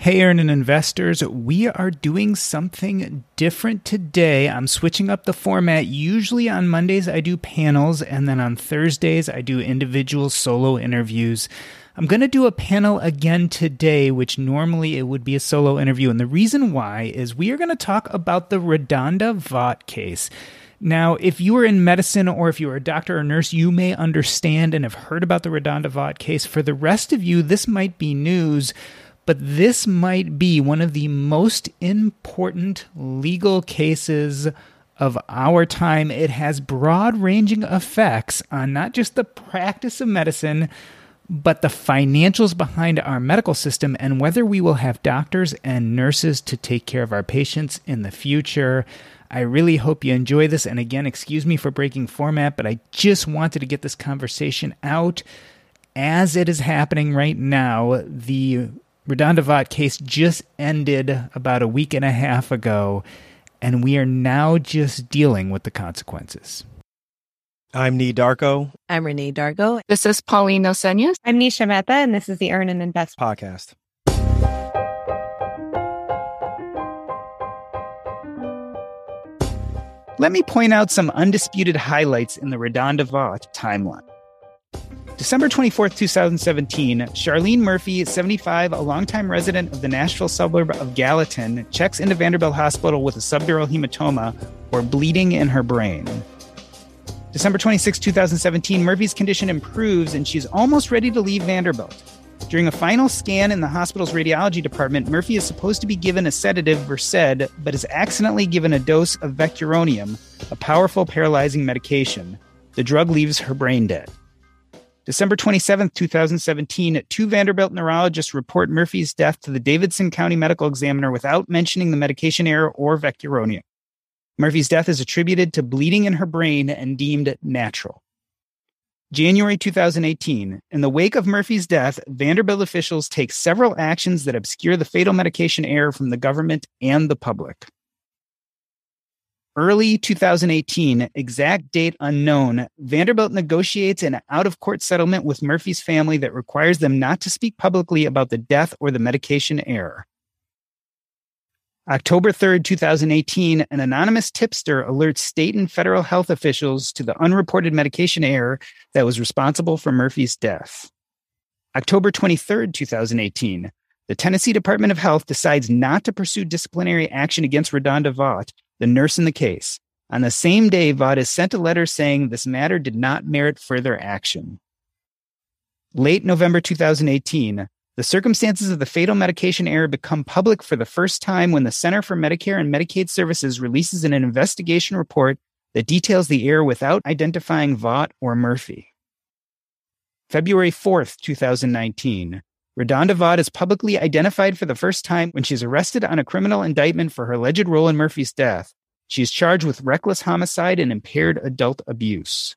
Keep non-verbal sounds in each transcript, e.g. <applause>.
Hey, Earnin investors, we are doing something different today. I'm switching up the format. Usually on Mondays, I do panels, and then on Thursdays, I do individual solo interviews. I'm going to do a panel again today, which normally it would be a solo interview. And the reason why is we are going to talk about the RaDonda Vaught case. Now, if you are in medicine or if you are a doctor or nurse, you may understand and have heard about the RaDonda Vaught case. For the rest of you, this might be news but this might be one of the most important legal cases of our time. It has broad ranging effects on not just the practice of medicine, but the financials behind our medical system and whether we will have doctors and nurses to take care of our patients in the future. I really hope you enjoy this. And again, excuse me for breaking format, but I just wanted to get this conversation out as it is happening right now. The RaDonda Vaught case just ended about a week and a half ago, and we are now just dealing with the consequences. I'm Nii Darko. I'm Renee Darko. This is Paulene Nosenas. I'm Nisha Mehta, and this is the Earn and Invest podcast. Let me point out some undisputed highlights in the RaDonda Vaught timeline. December 24th, 2017, Charlene Murphy, 75, a longtime resident of the Nashville suburb of Gallatin, checks into Vanderbilt Hospital with a subdural hematoma or bleeding in her brain. December 26, 2017, Murphy's condition improves and she's almost ready to leave Vanderbilt. During a final scan in the hospital's radiology department, Murphy is supposed to be given a sedative, Versed, but is accidentally given a dose of vecuronium, a powerful paralyzing medication. The drug leaves her brain dead. December 27, 2017, two Vanderbilt neurologists report Murphy's death to the Davidson County Medical Examiner without mentioning the medication error or vecuronium. Murphy's death is attributed to bleeding in her brain and deemed natural. January 2018, in the wake of Murphy's death, Vanderbilt officials take several actions that obscure the fatal medication error from the government and the public early 2018, exact date unknown, Vanderbilt negotiates an out of court settlement with Murphy's family that requires them not to speak publicly about the death or the medication error. October 3rd, 2018, an anonymous tipster alerts state and federal health officials to the unreported medication error that was responsible for Murphy's death. October 23rd, 2018, the Tennessee Department of Health decides not to pursue disciplinary action against RaDonda Vaught the nurse in the case. On the same day, Vadas sent a letter saying this matter did not merit further action. Late November 2018, the circumstances of the fatal medication error become public for the first time when the Center for Medicare and Medicaid Services releases an investigation report that details the error without identifying Vaught or Murphy. February 4th, 2019, RaDonda Vaught is publicly identified for the first time when she's arrested on a criminal indictment for her alleged role in Murphy's death. She is charged with reckless homicide and impaired adult abuse.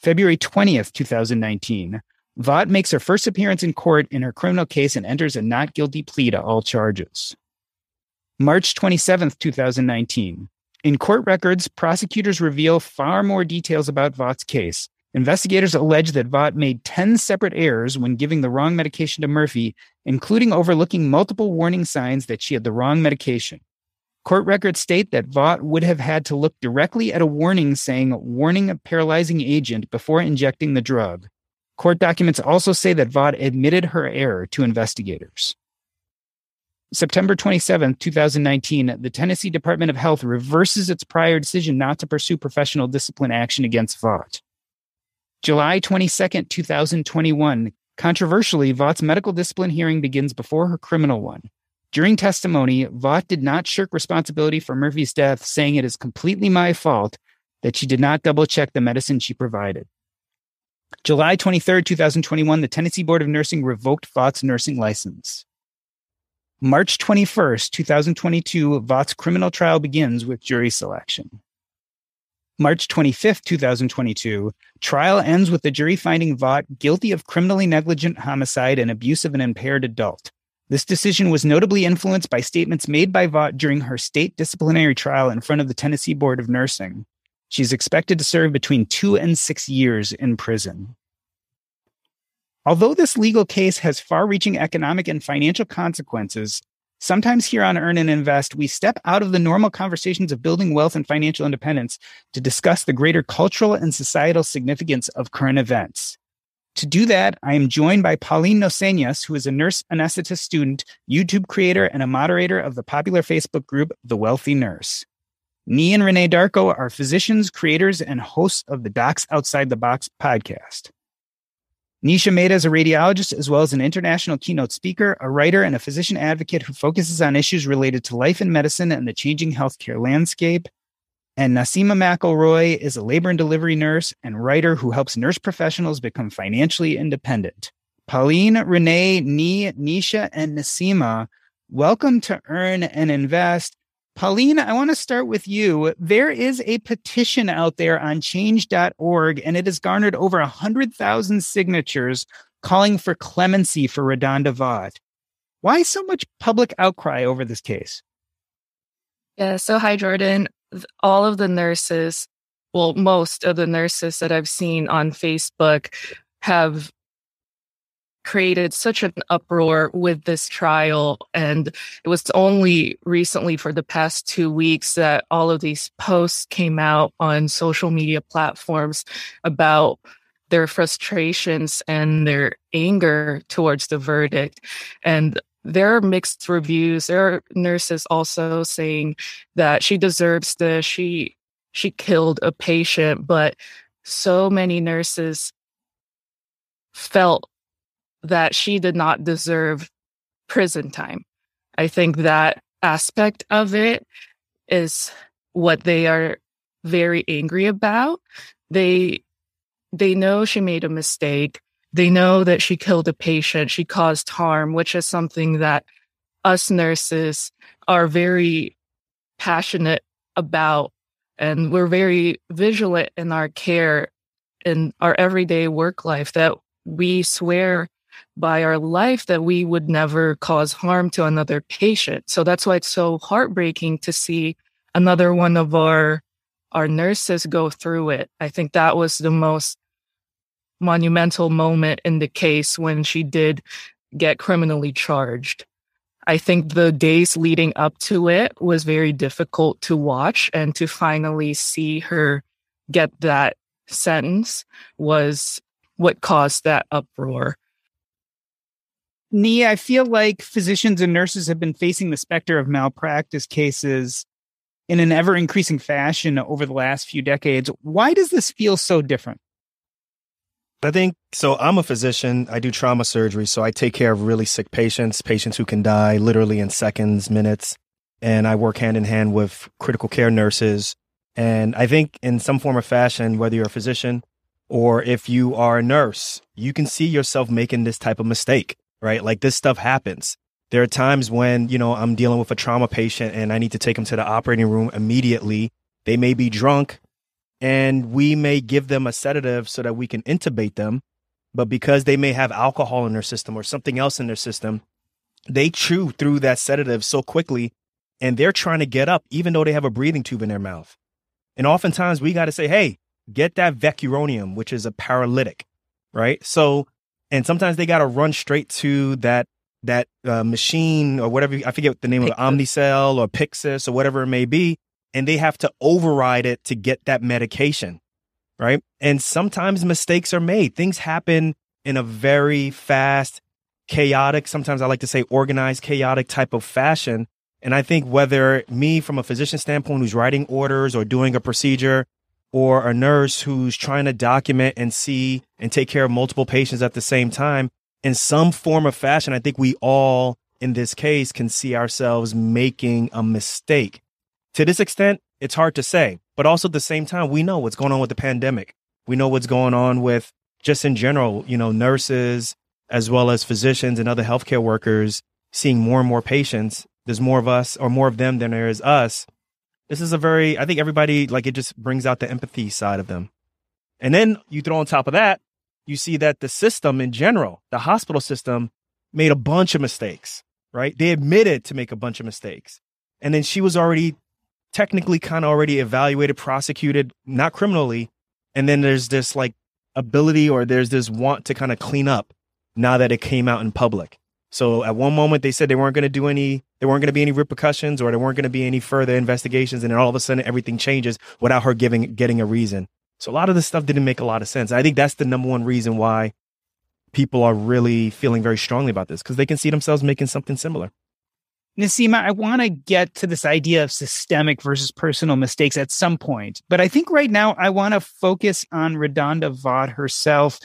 February 20th, 2019, Vaught makes her first appearance in court in her criminal case and enters a not guilty plea to all charges. March 27th, 2019. In court records, prosecutors reveal far more details about Vaught's case, Investigators allege that Vaught made 10 separate errors when giving the wrong medication to Murphy, including overlooking multiple warning signs that she had the wrong medication. Court records state that Vaught would have had to look directly at a warning saying warning a paralyzing agent before injecting the drug. Court documents also say that Vaught admitted her error to investigators. September 27, 2019, the Tennessee Department of Health reverses its prior decision not to pursue professional discipline action against Vaught. July 22, 2021, controversially, Vaught's medical discipline hearing begins before her criminal one. During testimony, Vaught did not shirk responsibility for Murphy's death, saying it is completely my fault that she did not double check the medicine she provided. July 23, 2021, the Tennessee Board of Nursing revoked Vaught's nursing license. March 21st, 2022, Vaught's criminal trial begins with jury selection. March 25th, 2022, trial ends with the jury finding Vaught guilty of criminally negligent homicide and abuse of an impaired adult. This decision was notably influenced by statements made by Vaught during her state disciplinary trial in front of the Tennessee Board of Nursing. She's expected to serve between two and six years in prison. Although this legal case has far reaching economic and financial consequences, sometimes here on Earn and Invest, we step out of the normal conversations of building wealth and financial independence to discuss the greater cultural and societal significance of current events. To do that, I am joined by Paulene Nosenas, who is a nurse anesthetist student, YouTube creator, and a moderator of the popular Facebook group, The Wealthy Nurse. Nii and Renee Darko are physicians, creators, and hosts of the Docs Outside the Box podcast. Nisha Mehta is a radiologist as well as an international keynote speaker, a writer, and a physician advocate who focuses on issues related to life and medicine and the changing healthcare landscape. And Naseema McElroy is a labor and delivery nurse and writer who helps nurse professionals become financially independent. Paulene, Renee, Nii, Nisha, and Naseema, welcome to Earn and Invest. Paulene, I want to start with you. There is a petition out there on change.org, and it has garnered over 100,000 signatures calling for clemency for RaDonda Vaught. Why so much public outcry over this case? Yeah, so hi, Jordan. All of the nurses, well, most of the nurses that I've seen on Facebook have created such an uproar with this trial. And it was only recently, for the past two weeks, that all of these posts came out on social media platforms about their frustrations and their anger towards the verdict. And there are mixed reviews. There are nurses also saying that she deserves this. She she killed a patient, but so many nurses felt that she did not deserve prison time. I think that aspect of it is what they are very angry about. They they know she made a mistake. They know that she killed a patient, she caused harm, which is something that us nurses are very passionate about and we're very vigilant in our care in our everyday work life that we swear by our life that we would never cause harm to another patient. So that's why it's so heartbreaking to see another one of our our nurses go through it. I think that was the most monumental moment in the case when she did get criminally charged. I think the days leading up to it was very difficult to watch and to finally see her get that sentence was what caused that uproar. Nii, I feel like physicians and nurses have been facing the specter of malpractice cases in an ever increasing fashion over the last few decades. Why does this feel so different? I think so. I'm a physician. I do trauma surgery. So I take care of really sick patients, patients who can die literally in seconds, minutes. And I work hand in hand with critical care nurses. And I think in some form or fashion, whether you're a physician or if you are a nurse, you can see yourself making this type of mistake right? Like this stuff happens. There are times when, you know, I'm dealing with a trauma patient and I need to take them to the operating room immediately. They may be drunk and we may give them a sedative so that we can intubate them. But because they may have alcohol in their system or something else in their system, they chew through that sedative so quickly and they're trying to get up even though they have a breathing tube in their mouth. And oftentimes we got to say, hey, get that vecuronium, which is a paralytic, right? So and sometimes they got to run straight to that that uh, machine or whatever I forget the name Pyxis. of it, Omnicell or Pyxis or whatever it may be, and they have to override it to get that medication, right? And sometimes mistakes are made. Things happen in a very fast, chaotic, sometimes I like to say organized, chaotic type of fashion. And I think whether me from a physician standpoint who's writing orders or doing a procedure or a nurse who's trying to document and see and take care of multiple patients at the same time, in some form of fashion, I think we all in this case can see ourselves making a mistake. To this extent, it's hard to say, but also at the same time, we know what's going on with the pandemic. We know what's going on with just in general, you know, nurses as well as physicians and other healthcare workers seeing more and more patients. There's more of us or more of them than there is us. This is a very, I think everybody, like, it just brings out the empathy side of them. And then you throw on top of that, you see that the system in general, the hospital system, made a bunch of mistakes, right? They admitted to make a bunch of mistakes. And then she was already technically kind of already evaluated, prosecuted, not criminally. And then there's this like ability or there's this want to kind of clean up now that it came out in public. So at one moment they said they weren't going to do any, there weren't going to be any repercussions or there weren't going to be any further investigations. And then all of a sudden everything changes without her giving, getting a reason. So a lot of this stuff didn't make a lot of sense. I think that's the number one reason why people are really feeling very strongly about this because they can see themselves making something similar. Naseema, I want to get to this idea of systemic versus personal mistakes at some point, but I think right now I want to focus on RaDonda Vaught herself.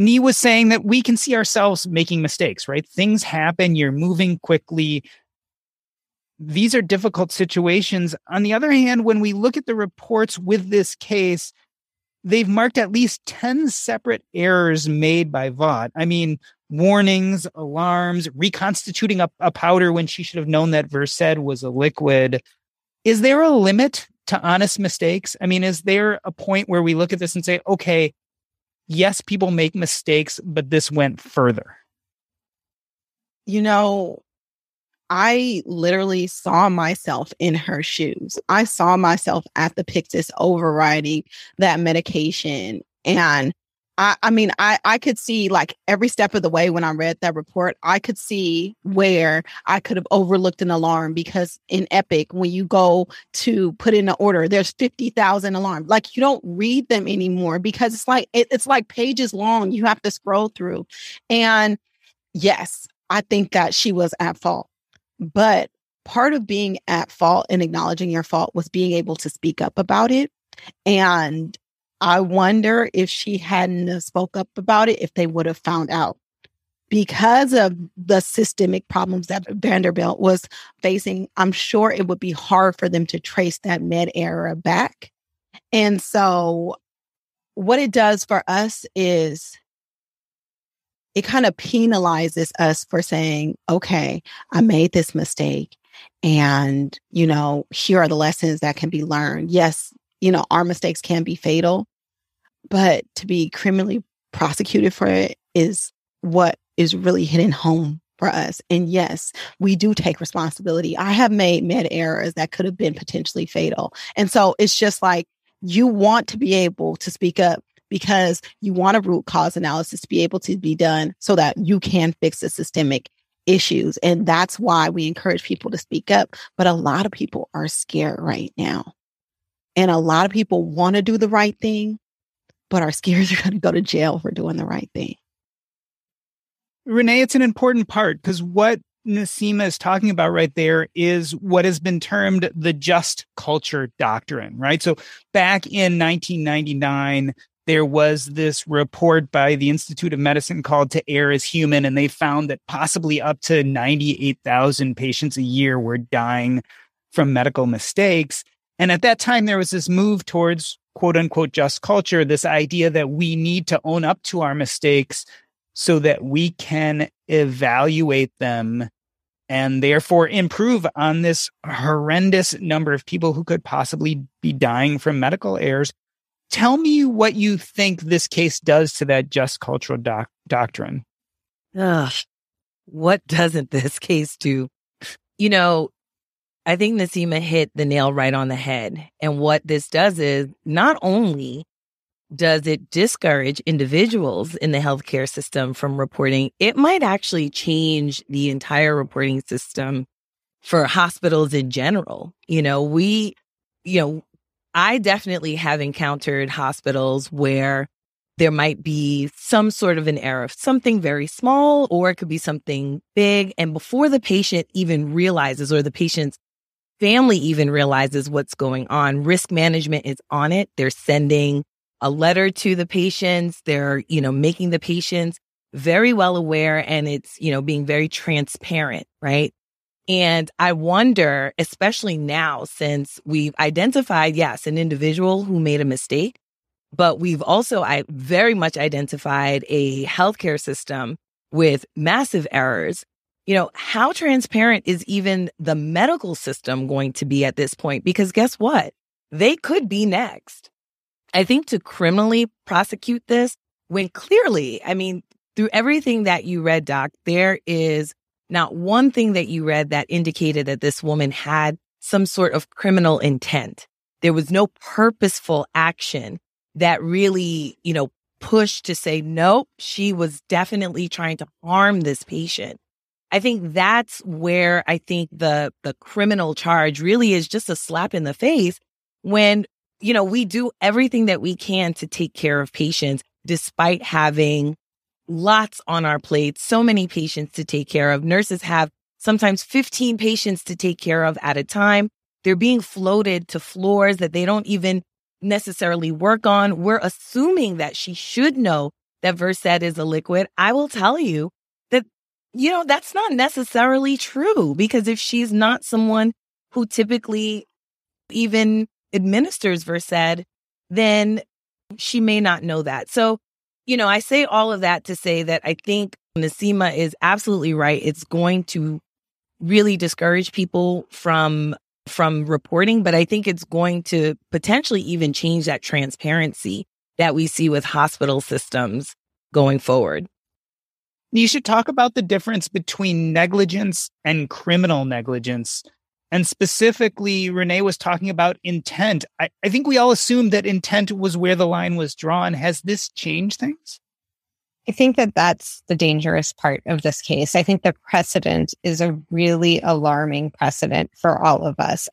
Nii was saying that we can see ourselves making mistakes, right? Things happen, you're moving quickly. These are difficult situations. On the other hand, when we look at the reports with this case, they've marked at least 10 separate errors made by Vaught. I mean, warnings, alarms, reconstituting a, a powder when she should have known that Versed was a liquid. Is there a limit to honest mistakes? I mean, is there a point where we look at this and say, okay, yes, people make mistakes, but this went further? You know, I literally saw myself in her shoes. I saw myself at the Pyxis overriding that medication. And I, I mean, I, I could see like every step of the way when I read that report, I could see where I could have overlooked an alarm because in Epic, when you go to put in an order, there's 50,000 alarms. Like you don't read them anymore because it's like, it, it's like pages long. You have to scroll through. And yes, I think that she was at fault. But part of being at fault and acknowledging your fault was being able to speak up about it. And I wonder if she hadn't spoke up about it, if they would have found out. Because of the systemic problems that Vanderbilt was facing, I'm sure it would be hard for them to trace that med error back. And so, what it does for us is it kind of penalizes us for saying, okay, I made this mistake. And, you know, here are the lessons that can be learned. Yes, you know, our mistakes can be fatal, but to be criminally prosecuted for it is what is really hitting home for us. And yes, we do take responsibility. I have made med errors that could have been potentially fatal. And so it's just like you want to be able to speak up because you want a root cause analysis to be able to be done so that you can fix the systemic issues. And that's why we encourage people to speak up. But a lot of people are scared right now. And a lot of people want to do the right thing, but are scared they're going to go to jail for doing the right thing. Renee, it's an important part because what Naseema is talking about right there is what has been termed the just culture doctrine, right? So back in 1999, there was this report by the Institute of Medicine called To Err is Human, and they found that possibly up to 98,000 patients a year were dying from medical mistakes. And at that time, there was this move towards quote unquote just culture, this idea that we need to own up to our mistakes so that we can evaluate them and therefore improve on this horrendous number of people who could possibly be dying from medical errors. Tell me what you think this case does to that just cultural doc- doctrine. Ugh, what doesn't this case do? You know, I think Naseema hit the nail right on the head. And what this does is not only does it discourage individuals in the healthcare system from reporting, it might actually change the entire reporting system for hospitals in general. You know, we, you know, I definitely have encountered hospitals where there might be some sort of an error, something very small, or it could be something big. And before the patient even realizes or the patient's family even realizes what's going on, risk management is on it. They're sending a letter to the patients. They're, you know, making the patients very well aware and it's, you know, being very transparent, right? And I wonder, especially now, since we've identified, yes, an individual who made a mistake, but we've also I very much identified a healthcare system with massive errors. You know, how transparent is even the medical system going to be at this point? Because guess what? They could be next. I think to criminally prosecute this when clearly, I mean, through everything that you read, Doc, there is not one thing that you read that indicated that this woman had some sort of criminal intent. There was no purposeful action that really, you know, pushed to say, nope, she was definitely trying to harm this patient. I think that's where I think the the criminal charge really is just a slap in the face when you know, we do everything that we can to take care of patients despite having lots on our plate, so many patients to take care of. Nurses have sometimes 15 patients to take care of at a time. They're being floated to floors that they don't even necessarily work on. We're assuming that she should know that Versed is a liquid. I will tell you you know, that's not necessarily true because if she's not someone who typically even administers Versed, then she may not know that. So, you know, I say all of that to say that I think Naseema is absolutely right. It's going to really discourage people from from reporting, but I think it's going to potentially even change that transparency that we see with hospital systems going forward. You should talk about the difference between negligence and criminal negligence and specifically, Renee was talking about intent. I, I think we all assumed that intent was where the line was drawn. Has this changed things? I think that that's the dangerous part of this case. I think the precedent is a really alarming precedent for all of us.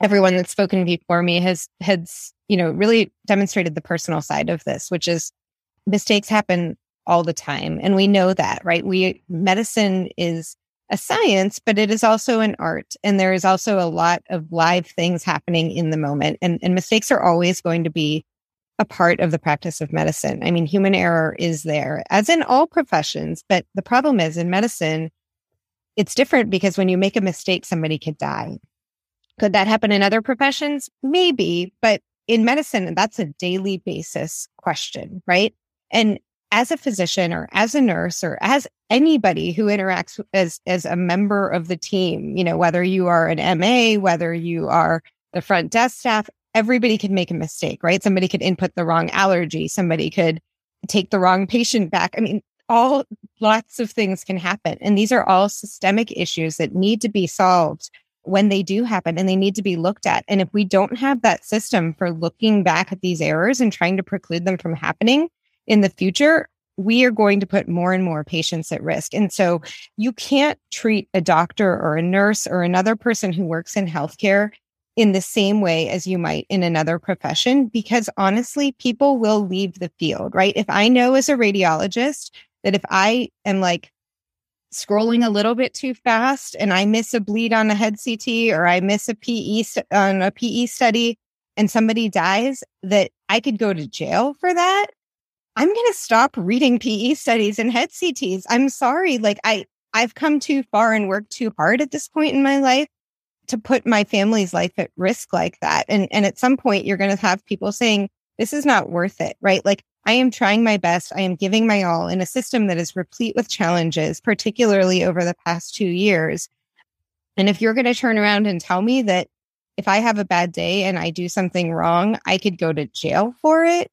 Everyone that's spoken before me has has, you know, really demonstrated the personal side of this, which is mistakes happen all the time and we know that, right? We medicine is a science, but it is also an art. And there is also a lot of live things happening in the moment. And, and mistakes are always going to be a part of the practice of medicine. I mean, human error is there, as in all professions. But the problem is in medicine, it's different because when you make a mistake, somebody could die. Could that happen in other professions? Maybe. But in medicine, that's a daily basis question, right? And as a physician or as a nurse or as anybody who interacts as as a member of the team you know whether you are an ma whether you are the front desk staff everybody can make a mistake right? Somebody could input the wrong allergy somebody could take the wrong patient back. I mean all lots of things can happen and these are all systemic issues that need to be solved when they do happen and they need to be looked at. And if we don't have that system for looking back at these errors and trying to preclude them from happening in the future, we are going to put more and more patients at risk. And so you can't treat a doctor or a nurse or another person who works in healthcare in the same way as you might in another profession, because honestly, people will leave the field, right? If I know as a radiologist that if I am like scrolling a little bit too fast and I miss a bleed on a head CT or I miss a PE st- on a PE study and somebody dies, that I could go to jail for that I'm going to stop reading PE studies and head CTs. I'm sorry. Like I, I've come too far and worked too hard at this point in my life to put my family's life at risk like that. And, and at some point you're going to have people saying, this is not worth it, right? Like I am trying my best. I am giving my all in a system that is replete with challenges, particularly over the past two years. And if you're going to turn around and tell me that if I have a bad day and I do something wrong, I could go to jail for it,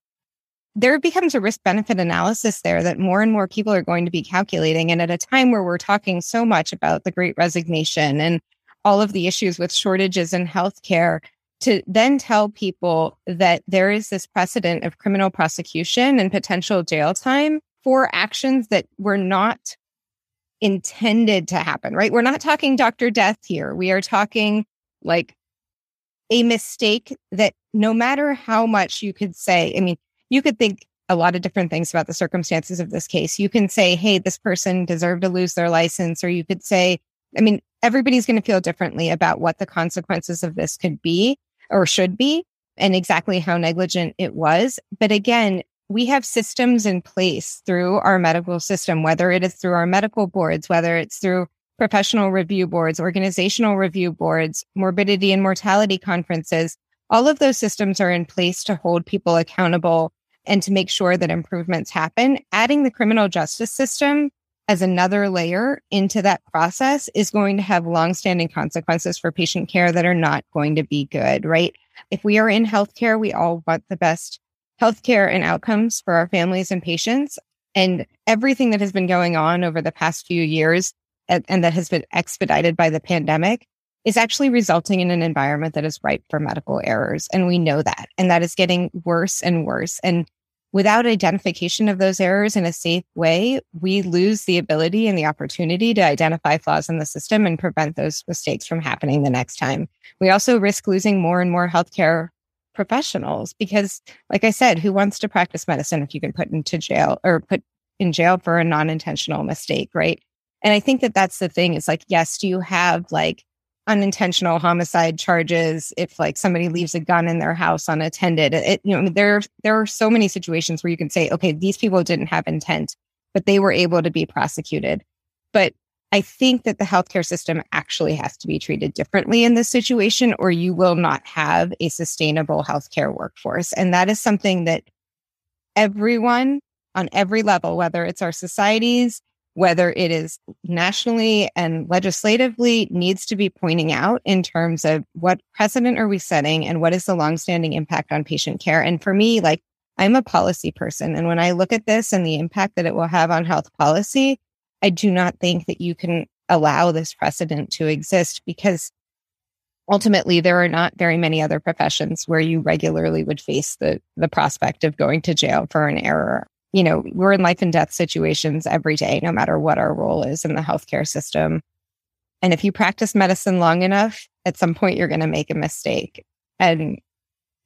there becomes a risk benefit analysis there that more and more people are going to be calculating. And at a time where we're talking so much about the great resignation and all of the issues with shortages in healthcare, to then tell people that there is this precedent of criminal prosecution and potential jail time for actions that were not intended to happen, right? We're not talking Dr. Death here. We are talking like a mistake that no matter how much you could say, I mean, you could think a lot of different things about the circumstances of this case. You can say, hey, this person deserved to lose their license, or you could say, I mean, everybody's going to feel differently about what the consequences of this could be or should be and exactly how negligent it was. But again, we have systems in place through our medical system, whether it is through our medical boards, whether it's through professional review boards, organizational review boards, morbidity and mortality conferences. All of those systems are in place to hold people accountable and to make sure that improvements happen. Adding the criminal justice system as another layer into that process is going to have longstanding consequences for patient care that are not going to be good, right? If we are in healthcare, we all want the best healthcare and outcomes for our families and patients. And everything that has been going on over the past few years and, and that has been expedited by the pandemic is actually resulting in an environment that is ripe for medical errors. And we know that. And that is getting worse and worse. And without identification of those errors in a safe way, we lose the ability and the opportunity to identify flaws in the system and prevent those mistakes from happening the next time. We also risk losing more and more healthcare professionals because, like I said, who wants to practice medicine if you can put into jail or put in jail for a non intentional mistake, right? And I think that that's the thing is like, yes, do you have like unintentional homicide charges if like somebody leaves a gun in their house unattended it you know there there are so many situations where you can say okay these people didn't have intent but they were able to be prosecuted. But i think that the healthcare system actually has to be treated differently in this situation or you will not have a sustainable healthcare workforce. And that is something that everyone on every level whether it's our societies whether it is nationally and legislatively needs to be pointing out in terms of what precedent are we setting and what is the longstanding impact on patient care. And for me, like I'm a policy person. And when I look at this and the impact that it will have on health policy, I do not think that you can allow this precedent to exist because ultimately there are not very many other professions where you regularly would face the the prospect of going to jail for an error you know, we're in life and death situations every day, no matter what our role is in the healthcare system. And if you practice medicine long enough, at some point you're going to make a mistake. And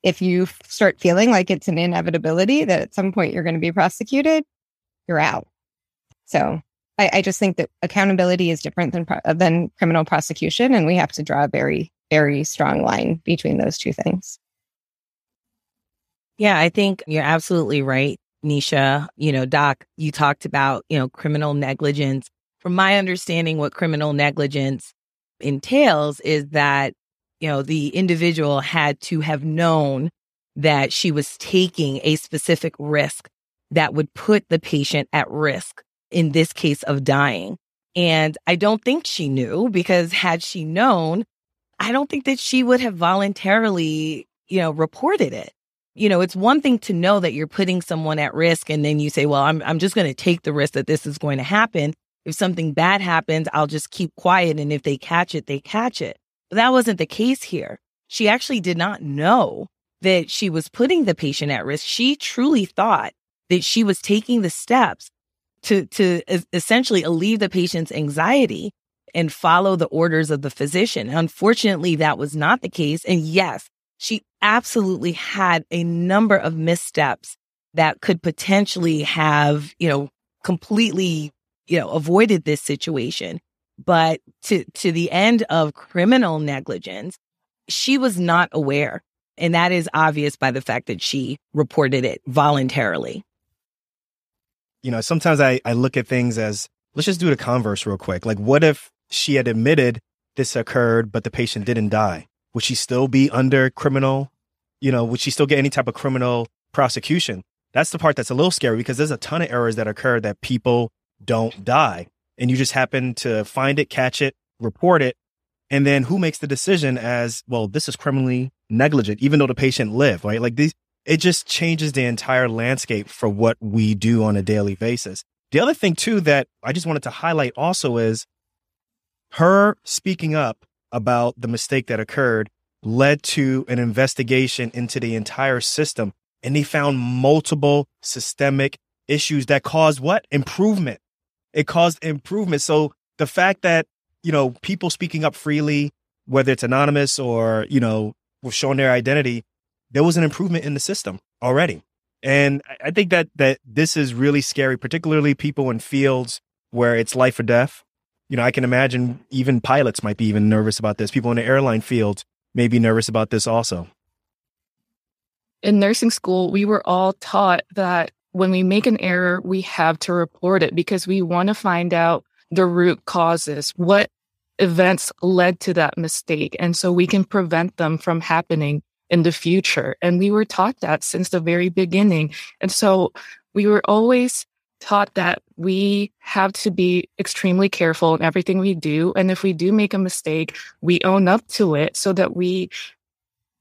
if you start feeling like it's an inevitability that at some point you're going to be prosecuted, you're out. So I, I just think that accountability is different than than criminal prosecution, and we have to draw a very very strong line between those two things. Yeah, I think you're absolutely right. Nisha, you know, Doc, you talked about, you know, criminal negligence. From my understanding, what criminal negligence entails is that, you know, the individual had to have known that she was taking a specific risk that would put the patient at risk, in this case of dying. And I don't think she knew because had she known, I don't think that she would have voluntarily, you know, reported it you know, it's one thing to know that you're putting someone at risk and then you say, well, I'm, I'm just going to take the risk that this is going to happen. If something bad happens, I'll just keep quiet. And if they catch it, they catch it. But that wasn't the case here. She actually did not know that she was putting the patient at risk. She truly thought that she was taking the steps to, to essentially alleviate the patient's anxiety and follow the orders of the physician. Unfortunately, that was not the case. And yes, she absolutely had a number of missteps that could potentially have, you know, completely, you know, avoided this situation. But to, to the end of criminal negligence, she was not aware. And that is obvious by the fact that she reported it voluntarily. You know, sometimes I, I look at things as let's just do the converse real quick. Like, what if she had admitted this occurred, but the patient didn't die? Would she still be under criminal? You know, would she still get any type of criminal prosecution? That's the part that's a little scary because there's a ton of errors that occur that people don't die. And you just happen to find it, catch it, report it. And then who makes the decision as, well, this is criminally negligent, even though the patient lived, right? Like these, it just changes the entire landscape for what we do on a daily basis. The other thing too that I just wanted to highlight also is her speaking up about the mistake that occurred led to an investigation into the entire system. And they found multiple systemic issues that caused what? Improvement. It caused improvement. So the fact that, you know, people speaking up freely, whether it's anonymous or, you know, with showing their identity, there was an improvement in the system already. And I think that that this is really scary, particularly people in fields where it's life or death. You know, I can imagine even pilots might be even nervous about this. People in the airline field may be nervous about this also. In nursing school, we were all taught that when we make an error, we have to report it because we want to find out the root causes. What events led to that mistake. And so we can prevent them from happening in the future. And we were taught that since the very beginning. And so we were always taught that we have to be extremely careful in everything we do. And if we do make a mistake, we own up to it so that we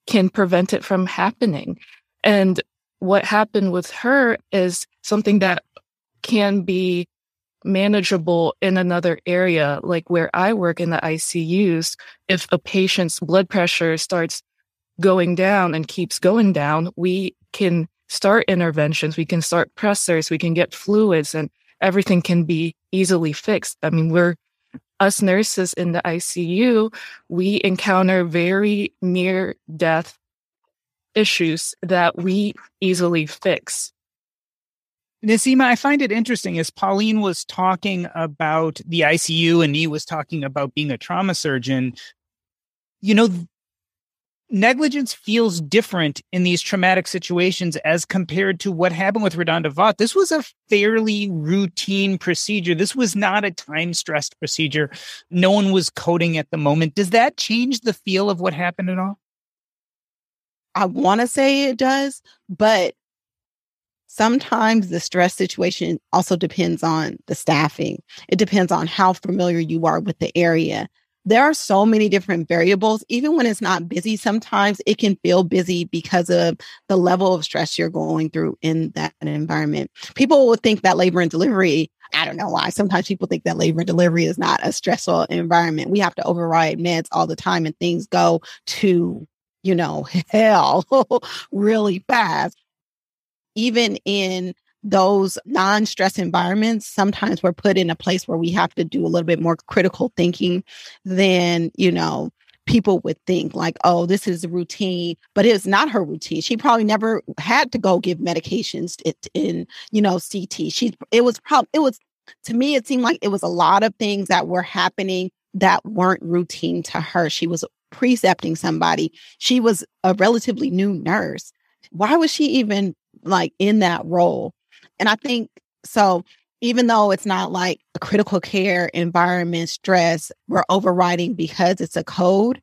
can prevent it from happening. And what happened with her is something that can be manageable in another area, like where I work in the ICUs. If a patient's blood pressure starts going down and keeps going down, we can start interventions, we can start pressors, we can get fluids, and everything can be easily fixed. I mean, we're us nurses in the ICU, we encounter very near death issues that we easily fix. Naseema, I find it interesting as Paulene was talking about the ICU and he was talking about being a trauma surgeon. You know, negligence feels different in these traumatic situations as compared to what happened with RaDonda Vaught. This was a fairly routine procedure. This was not a time stressed procedure. No one was coding at the moment. Does that change the feel of what happened at all? I want to say it does, but sometimes the stress situation also depends on the staffing. It depends on how familiar you are with the area. There are so many different variables. Even when it's not busy, sometimes it can feel busy because of the level of stress you're going through in that environment. People will think that labor and delivery, I don't know why. Sometimes people think that labor and delivery is not a stressful environment. We have to override meds all the time and things go to you know, <laughs> hell <laughs> really fast even in those non stress environments, sometimes we're put in a place where we have to do a little bit more critical thinking than, you know, people would think like, oh, this is a routine, but it's not her routine. She probably never had to go give medications in, you know, CT. She, it was probably, it was, to me, it seemed like it was a lot of things that were happening that weren't routine to her. She was precepting somebody. She was a relatively new nurse. Why was she even like in that role. And I think so, even though it's not like a critical care environment stress, we're overriding because it's a code.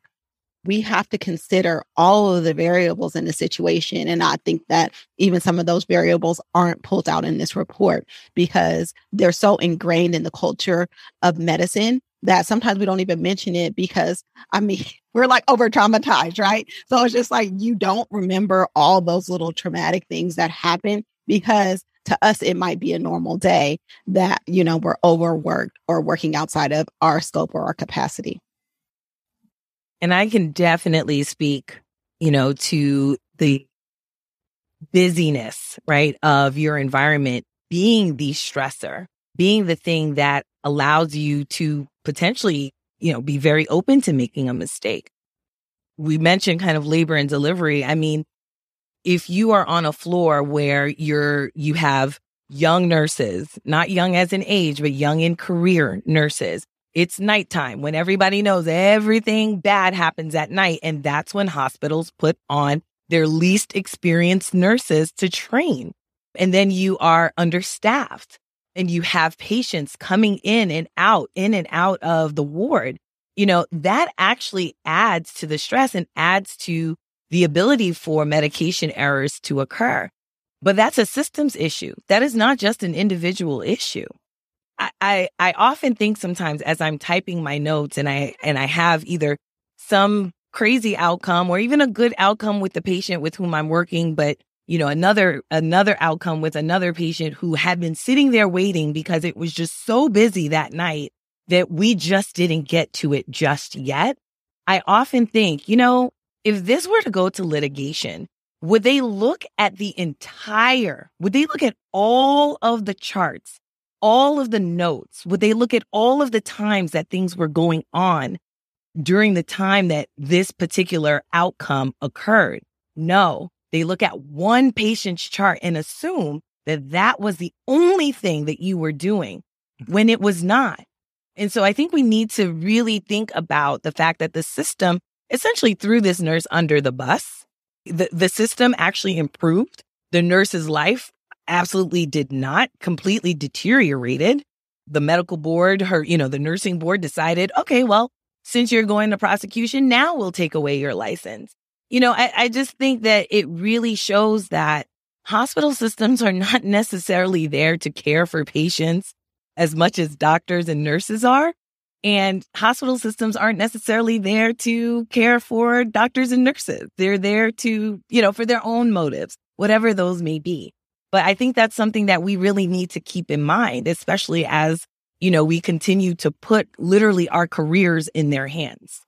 We have to consider all of the variables in the situation. And I think that even some of those variables aren't pulled out in this report because they're so ingrained in the culture of medicine that sometimes we don't even mention it because I mean, <laughs> we're like over traumatized, right? So it's just like you don't remember all those little traumatic things that happen because to us it might be a normal day that, you know, we're overworked or working outside of our scope or our capacity. And I can definitely speak, you know, to the busyness, right, of your environment being the stressor, being the thing that allows you to potentially, you know, be very open to making a mistake. We mentioned kind of labor and delivery. I mean, if you are on a floor where you're, you have young nurses, not young as in age, but young in career nurses, it's nighttime when everybody knows everything bad happens at night. And that's when hospitals put on their least experienced nurses to train. And then you are understaffed and you have patients coming in and out, in and out of the ward, you know, that actually adds to the stress and adds to the ability for medication errors to occur. But that's a systems issue. That is not just an individual issue. I, I, often think sometimes as I'm typing my notes and I, and I have either some crazy outcome or even a good outcome with the patient with whom I'm working, but you know, another, another outcome with another patient who had been sitting there waiting because it was just so busy that night that we just didn't get to it just yet. I often think, you know, if this were to go to litigation, would they look at the entire, would they look at all of the charts, all of the notes? Would they look at all of the times that things were going on during the time that this particular outcome occurred? No, they look at one patient's chart and assume that that was the only thing that you were doing mm-hmm. when it was not. And so I think we need to really think about the fact that the system essentially threw this nurse under the bus. The, the system actually improved. The nurse's life absolutely did not, completely deteriorated. The medical board, her, you know, the nursing board decided, okay, well, since you're going to prosecution, now we'll take away your license. You know, I, I just think that it really shows that hospital systems are not <laughs> necessarily there to care for patients as much as doctors and nurses are. And hospital systems aren't necessarily there to care for doctors and nurses. They're there to, you know, for their own motives, whatever those may be. But I think that's something that we really need to keep in mind, especially as, you know, we continue to put literally our careers in their hands.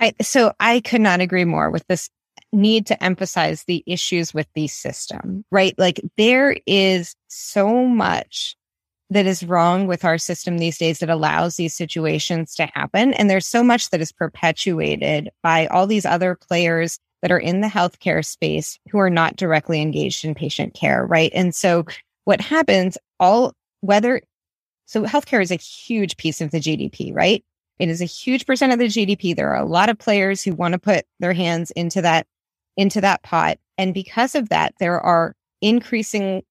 I, so I could not agree more with this need to emphasize the issues with the system, right? Like there is so much that is wrong with our system these days that allows these situations to happen. And there's so much that is perpetuated by all these other players that are in the healthcare space who are not directly engaged in patient care, right? And so what happens, all whether so healthcare is a huge piece of the GDP, right? It is a huge percent of the GDP. There are a lot of players who want to put their hands into that into that pot. And because of that, there are increasing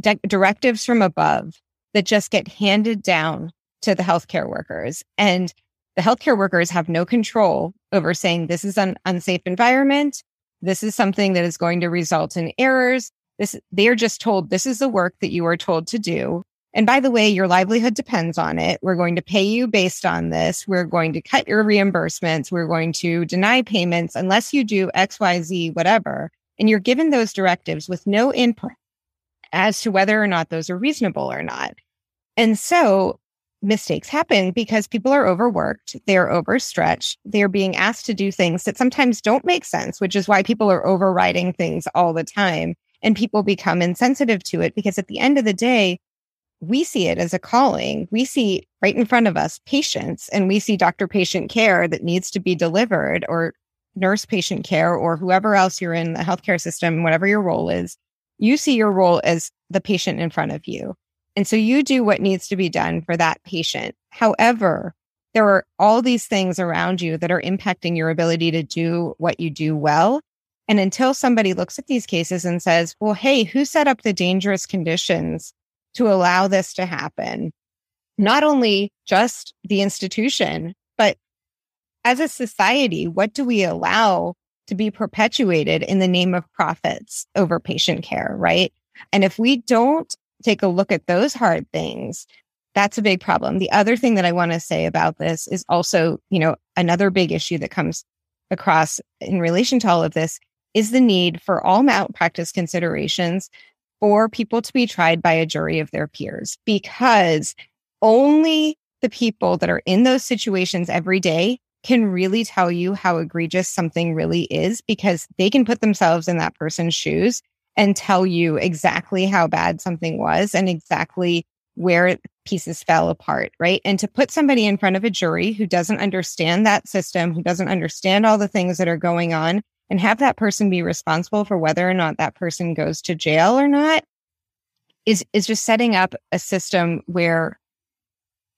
directives from above that just get handed down to the healthcare workers. And the healthcare workers have no control over saying this is an unsafe environment. This is something that is going to result in errors. This, they are just told this is the work that you are told to do. And by the way, your livelihood depends on it. We're going to pay you based on this. We're going to cut your reimbursements. We're going to deny payments unless you do X, Y, Z, whatever. And you're given those directives with no input as to whether or not those are reasonable or not. And so mistakes happen because people are overworked, they're overstretched, they're being asked to do things that sometimes don't make sense, which is why people are overriding things all the time. And people become insensitive to it because at the end of the day, we see it as a calling. We see right in front of us patients and we see doctor patient care that needs to be delivered or nurse patient care or whoever else you're in the healthcare system, whatever your role is. You see your role as the patient in front of you. And so you do what needs to be done for that patient. However, there are all these things around you that are impacting your ability to do what you do well. And until somebody looks at these cases and says, well, hey, who set up the dangerous conditions to allow this to happen. Not only just the institution, but as a society, what do we allow to be perpetuated in the name of profits over patient care, right? And if we don't take a look at those hard things, that's a big problem. The other thing that I want to say about this is also, you know, another big issue that comes across in relation to all of this is the need for all malpractice considerations for people to be tried by a jury of their peers because only the people that are in those situations every day can really tell you how egregious something really is because they can put themselves in that person's shoes and tell you exactly how bad something was and exactly where pieces fell apart, right? And to put somebody in front of a jury who doesn't understand that system, who doesn't understand all the things that are going on, and have that person be responsible for whether or not that person goes to jail or not is is just setting up a system where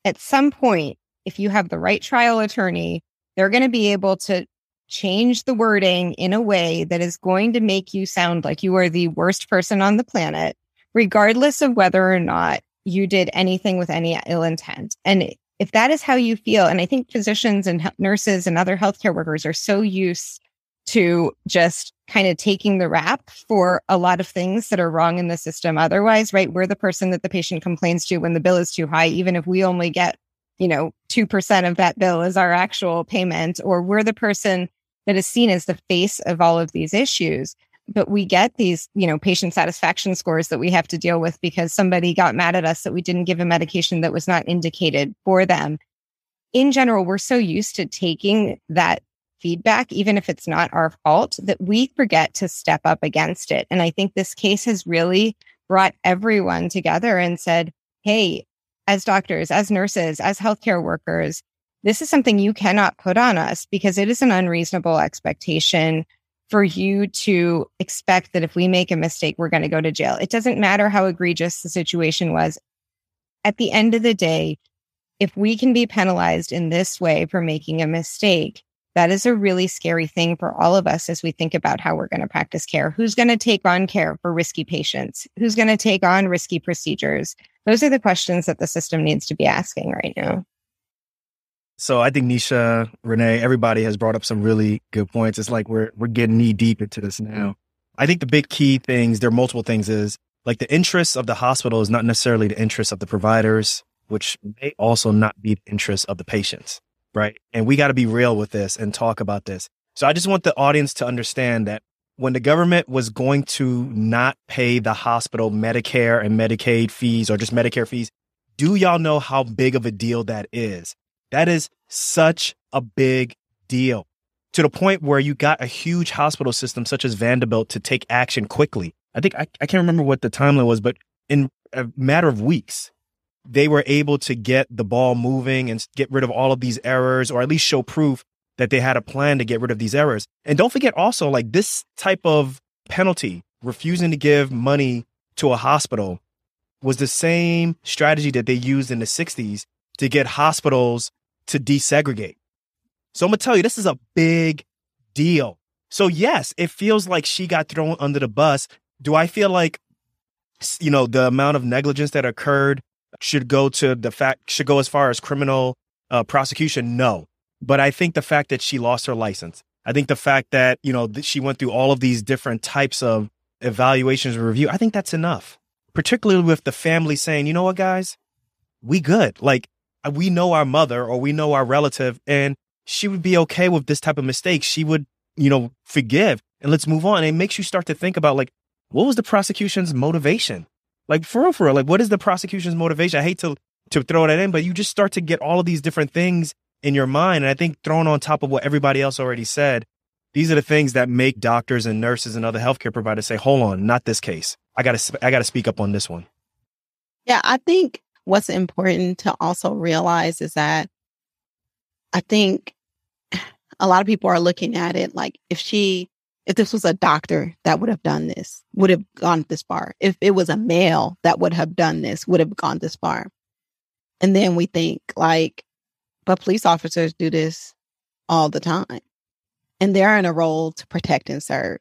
at some point if you have the right trial attorney they're going to be able to change the wording in a way that is going to make you sound like you are the worst person on the planet regardless of whether or not you did anything with any ill intent and if that is how you feel and i think physicians and nurses and other healthcare workers are so used to just kind of taking the rap for a lot of things that are wrong in the system otherwise, right? We're the person that the patient complains to when the bill is too high, even if we only get, you know, 2% of that bill is our actual payment, or we're the person that is seen as the face of all of these issues. But we get these, you know, patient satisfaction scores that we have to deal with because somebody got mad at us that we didn't give a medication that was not indicated for them. In general, we're so used to taking that feedback, even if it's not our fault, that we forget to step up against it. And I think this case has really brought everyone together and said, Hey, as doctors, as nurses, as healthcare workers, this is something you cannot put on us because it is an unreasonable expectation for you to expect that if we make a mistake, we're going to go to jail. It doesn't matter how egregious the situation was. At the end of the day, if we can be penalized in this way for making a mistake, that is a really scary thing for all of us as we think about how we're going to practice care. Who's going to take on care for risky patients? Who's going to take on risky procedures? Those are the questions that the system needs to be asking right now. So I think Nisha, Renee, everybody has brought up some really good points. It's like we're we're getting knee deep into this now. I think the big key things, there are multiple things, is like the interests of the hospital is not necessarily the interests of the providers, which may also not be the interests of the patients, right? And we got to be real with this and talk about this. So I just want the audience to understand that when the government was going to not pay the hospital Medicare and Medicaid fees or just Medicare fees, do y'all know how big of a deal that is? That is such a big deal to the point where you got a huge hospital system such as Vanderbilt to take action quickly. I think I, I can't remember what the timeline was, but in a matter of weeks, they were able to get the ball moving and get rid of all of these errors or at least show proof that they had a plan to get rid of these errors. And don't forget also like this type of penalty, refusing to give money to a hospital was the same strategy that they used in the 60s to get hospitals to desegregate. So I'm going to tell you, this is a big deal. So yes, it feels like she got thrown under the bus. Do I feel like, you know, the amount of negligence that occurred should go to the fact, should go as far as criminal uh, prosecution? No. But I think the fact that she lost her license, I think the fact that, you know, that she went through all of these different types of evaluations and review, I think that's enough. Particularly with the family saying, you know what, guys, we good. Like uh, we know our mother or we know our relative and she would be okay with this type of mistake. She would, you know, forgive and let's move on. And it makes you start to think about like, what was the prosecution's motivation? Like for real, for real, like what is the prosecution's motivation? I hate to, to throw that in, but you just start to get all of these different things in your mind. And I think thrown on top of what everybody else already said, these are the things that make doctors and nurses and other healthcare providers say, hold on, not this case. I gotta, I gotta speak up on this one. Yeah, I think what's important to also realize is that I think a lot of people are looking at it like if she, if this was a doctor that would have done this, would have gone this far. If it was a male that would have done this, would have gone this far. And then we think like, but police officers do this all the time. And they're in a role to protect and serve.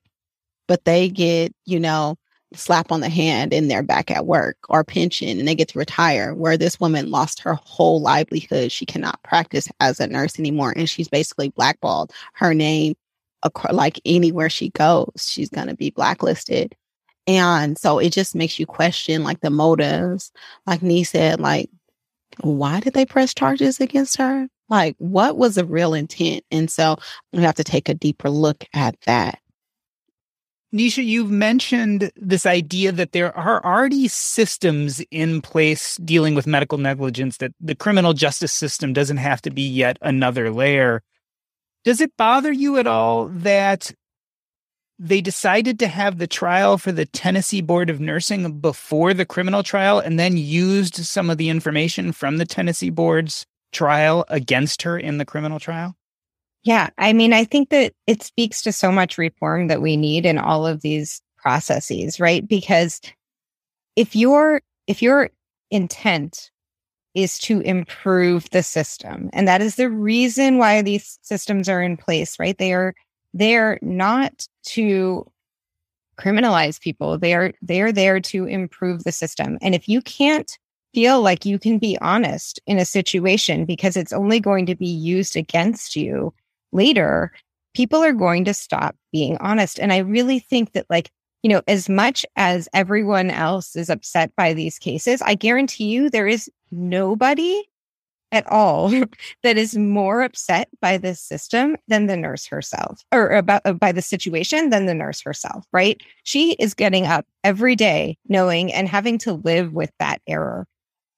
But they get, you know, slap on the hand and they're back at work or pension and they get to retire where this woman lost her whole livelihood she cannot practice as a nurse anymore and she's basically blackballed her name like anywhere she goes she's going to be blacklisted. And so it just makes you question like the motives. Like Nii said like why did they press charges against her? Like what was the real intent? And so we have to take a deeper look at that. Nisha, you've mentioned this idea that there are already systems in place dealing with medical negligence, that the criminal justice system doesn't have to be yet another layer. Does it bother you at all that they decided to have the trial for the Tennessee Board of Nursing before the criminal trial and then used some of the information from the Tennessee Board's trial against her in the criminal trial? Yeah. I mean, I think that it speaks to so much reform that we need in all of these processes, right? Because if your if your intent is to improve the system, and that is the reason why these systems are in place, right? They are they're not to criminalize people. They are they are there to improve the system. And if you can't feel like you can be honest in a situation because it's only going to be used against you later, people are going to stop being honest. And I really think that, like, you know, as much as everyone else is upset by these cases, I guarantee you there is nobody at all <laughs> that is more upset by this system than the nurse herself or about uh, by the situation than the nurse herself, right? She is getting up every day knowing and having to live with that error.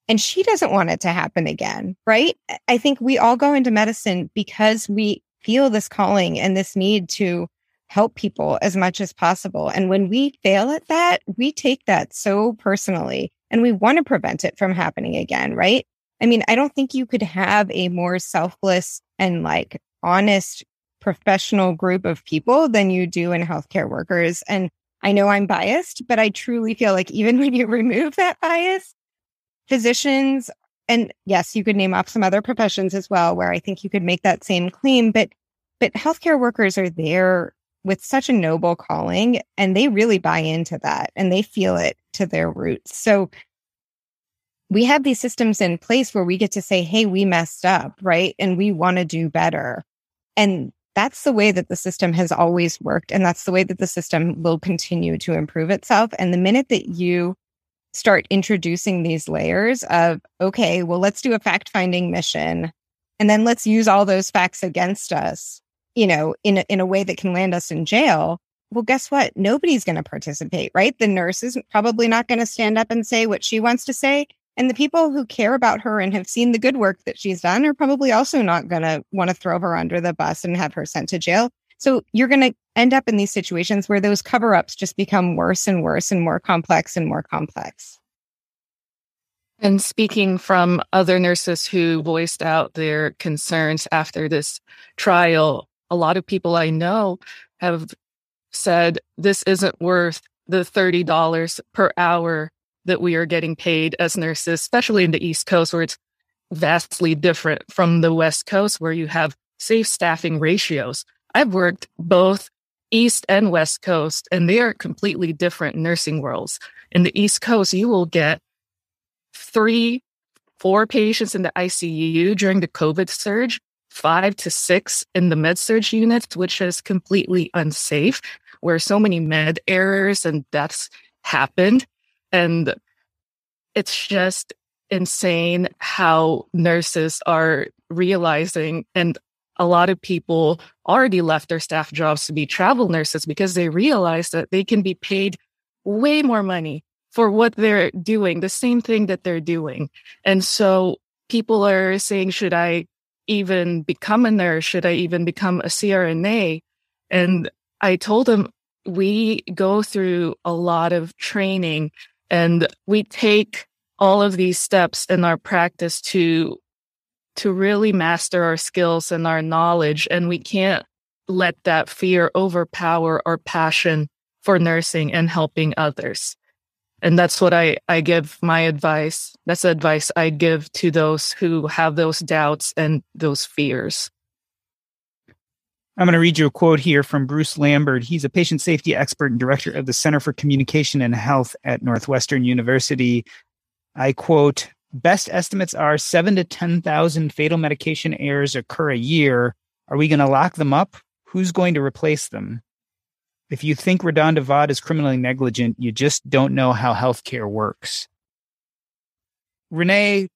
And she doesn't want it to happen again, right? I think we all go into medicine because we feel this calling and this need to help people as much as possible. And when we fail at that, we take that so personally and we want to prevent it from happening again, right? I mean, I don't think you could have a more selfless and like honest professional group of people than you do in healthcare workers. And I know I'm biased, but I truly feel like even <laughs> when you remove that bias, physicians, and yes, you could name off some other professions as well where I think you could make that same claim, but but healthcare workers are there with such a noble calling and they really buy into that and they feel it to their roots. So we have these systems in place where we get to say, Hey, we messed up, right? And we want to do better. And that's the way that the system has always worked. And that's the way that the system will continue to improve itself. And the minute that you start introducing these layers of, okay, well, let's do a fact finding mission and then let's use all those facts against us, you know, in a, in a way that can land us in jail. Well, guess what? Nobody's going to participate, right? The nurse is probably not going to stand up and say what she wants to say. And the people who care about her and have seen the good work that she's done are probably also not going to want to throw her under the bus and have her sent to jail. So you're going to end up in these situations where those cover ups just become worse and worse and more complex and more complex. And speaking from other nurses who voiced out their concerns after this trial, a lot of people I know have said this isn't worth the $30 per hour that we are getting paid as nurses, especially in the East Coast, where it's vastly different from the West Coast, where you have safe staffing ratios. I've worked both East and West Coast, and they are completely different nursing worlds. In the East Coast, you will get three, four patients in the ICU during the COVID surge, five to six in the med surg units, which is completely unsafe, where so many med errors and deaths happened. And it's just insane how nurses are realizing and a lot of people already left their staff jobs to be travel nurses because they realize that they can be paid way more money for what they're doing, the same thing that they're doing. And so people are saying, should I even become a nurse? Should I even become a CRNA? And I told them, we go through a lot of training and we take all of these steps in our practice to to really master our skills and our knowledge. And we can't let that fear overpower our passion for nursing and helping others. And that's what I, I give my advice. That's the advice I give to those who have those doubts and those fears. I'm going to read you a quote here from Bruce Lambert. He's a patient safety expert and director of the Center for Communication and Health at Northwestern University. I quote, best estimates are seven to 10,000 fatal medication errors occur a year. Are we going to lock them up? Who's going to replace them? If you think RaDonda is criminally negligent, you just don't know how healthcare works. Renee,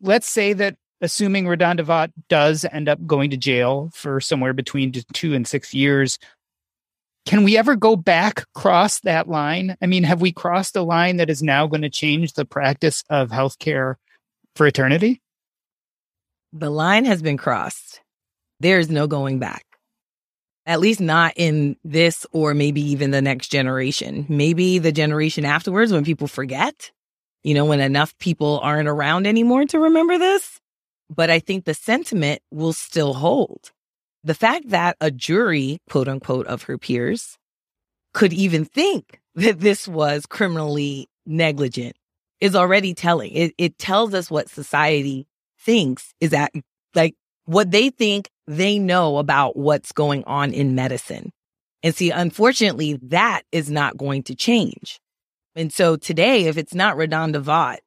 let's say that assuming RaDonda does end up going to jail for somewhere between two and six years, can we ever go back cross that line? I mean, have we crossed a line that is now going to change the practice of healthcare for eternity? The line has been crossed. There's no going back. At least not in this or maybe even the next generation. Maybe the generation afterwards when people forget, you know, when enough people aren't around anymore to remember this. But I think the sentiment will still hold. The fact that a jury, quote unquote, of her peers could even think <laughs> that this was criminally negligent is already telling. It, it tells us what society thinks is that like what they think they know about what's going on in medicine. And see, unfortunately, that is not going to change. And so today, if it's not RaDonda Vaught,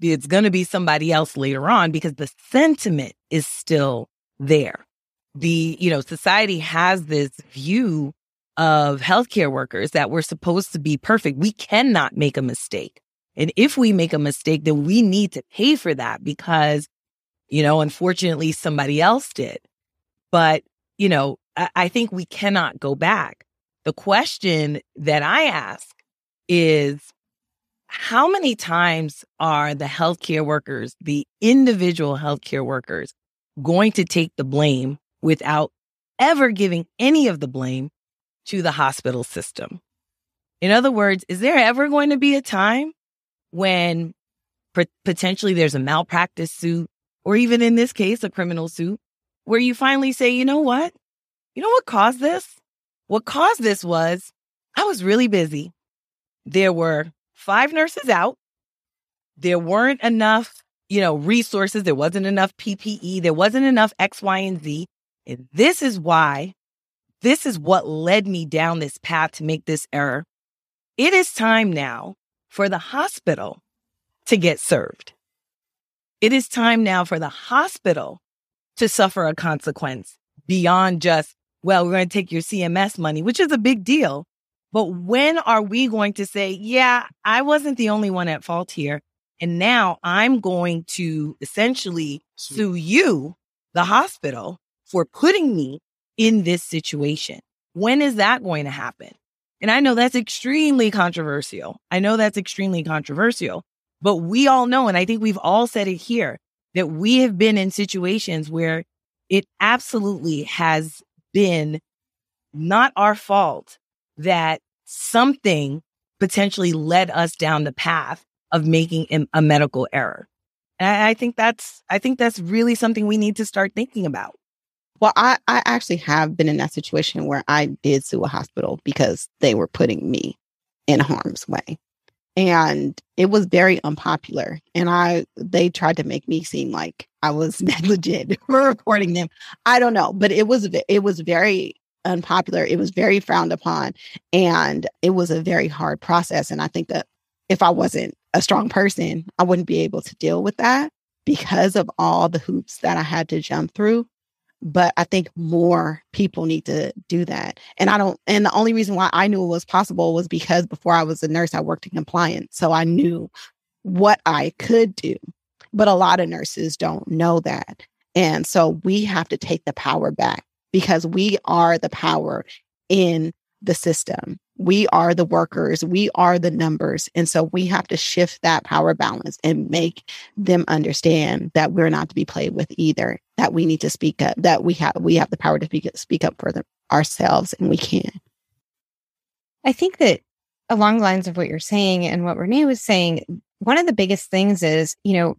it's going to be somebody else later on because the sentiment is still there the, you know, society has this view of healthcare workers that we're supposed to be perfect. We cannot make a mistake. And if we make a mistake, then we need to pay for that because, you know, unfortunately somebody else did. But, you know, I, I think we cannot go back. The question that I ask is how many times are the healthcare workers, the individual healthcare workers, going to take the blame without ever giving any of the blame to the hospital system. In other words, is there ever going to be a time when potentially there's a malpractice suit, or even in this case, a criminal suit, where you finally say, you know what? You know what caused this? What caused this was I was really busy. There were five nurses out. There weren't enough, you know, resources. There wasn't enough PPE. There wasn't enough X, Y, and Z. And this is why, this is what led me down this path to make this error. It is time now for the hospital to get served. It is time now for the hospital to suffer a consequence beyond just, well, we're going to take your CMS money, which is a big deal. But when are we going to say, yeah, I wasn't the only one at fault here. And now I'm going to essentially sue you, the hospital, for putting me in this situation. When is that going to happen? And I know that's extremely controversial. I know that's extremely controversial, but we all know, and I think we've all said it here, that we have been in situations where it absolutely has been not our fault that something potentially led us down the path of making a medical error. And I think that's, I think that's really something we need to start thinking about. Well, I, I actually have been in that situation where I did sue a hospital because they were putting me in harm's way. And it was very unpopular. And I they tried to make me seem like I was <laughs> negligent <laughs> for reporting them. I don't know, but it was it was very unpopular. It was very frowned upon. And it was a very hard process. And I think that if I wasn't a strong person, I wouldn't be able to deal with that because of all the hoops that I had to jump through. But I think more people need to do that. And I don't, and the only reason why I knew it was possible was because before I was a nurse, I worked in compliance. So I knew what I could do. But a lot of nurses don't know that. And so we have to take the power back because we are the power in the system. We are the workers. We are the numbers. And so we have to shift that power balance and make them understand that we're not to be played with either, that we need to speak up, that we have, we have the power to speak, speak up for them ourselves and we can. I think that along the lines of what you're saying and what Renee was saying, one of the biggest things is, you know,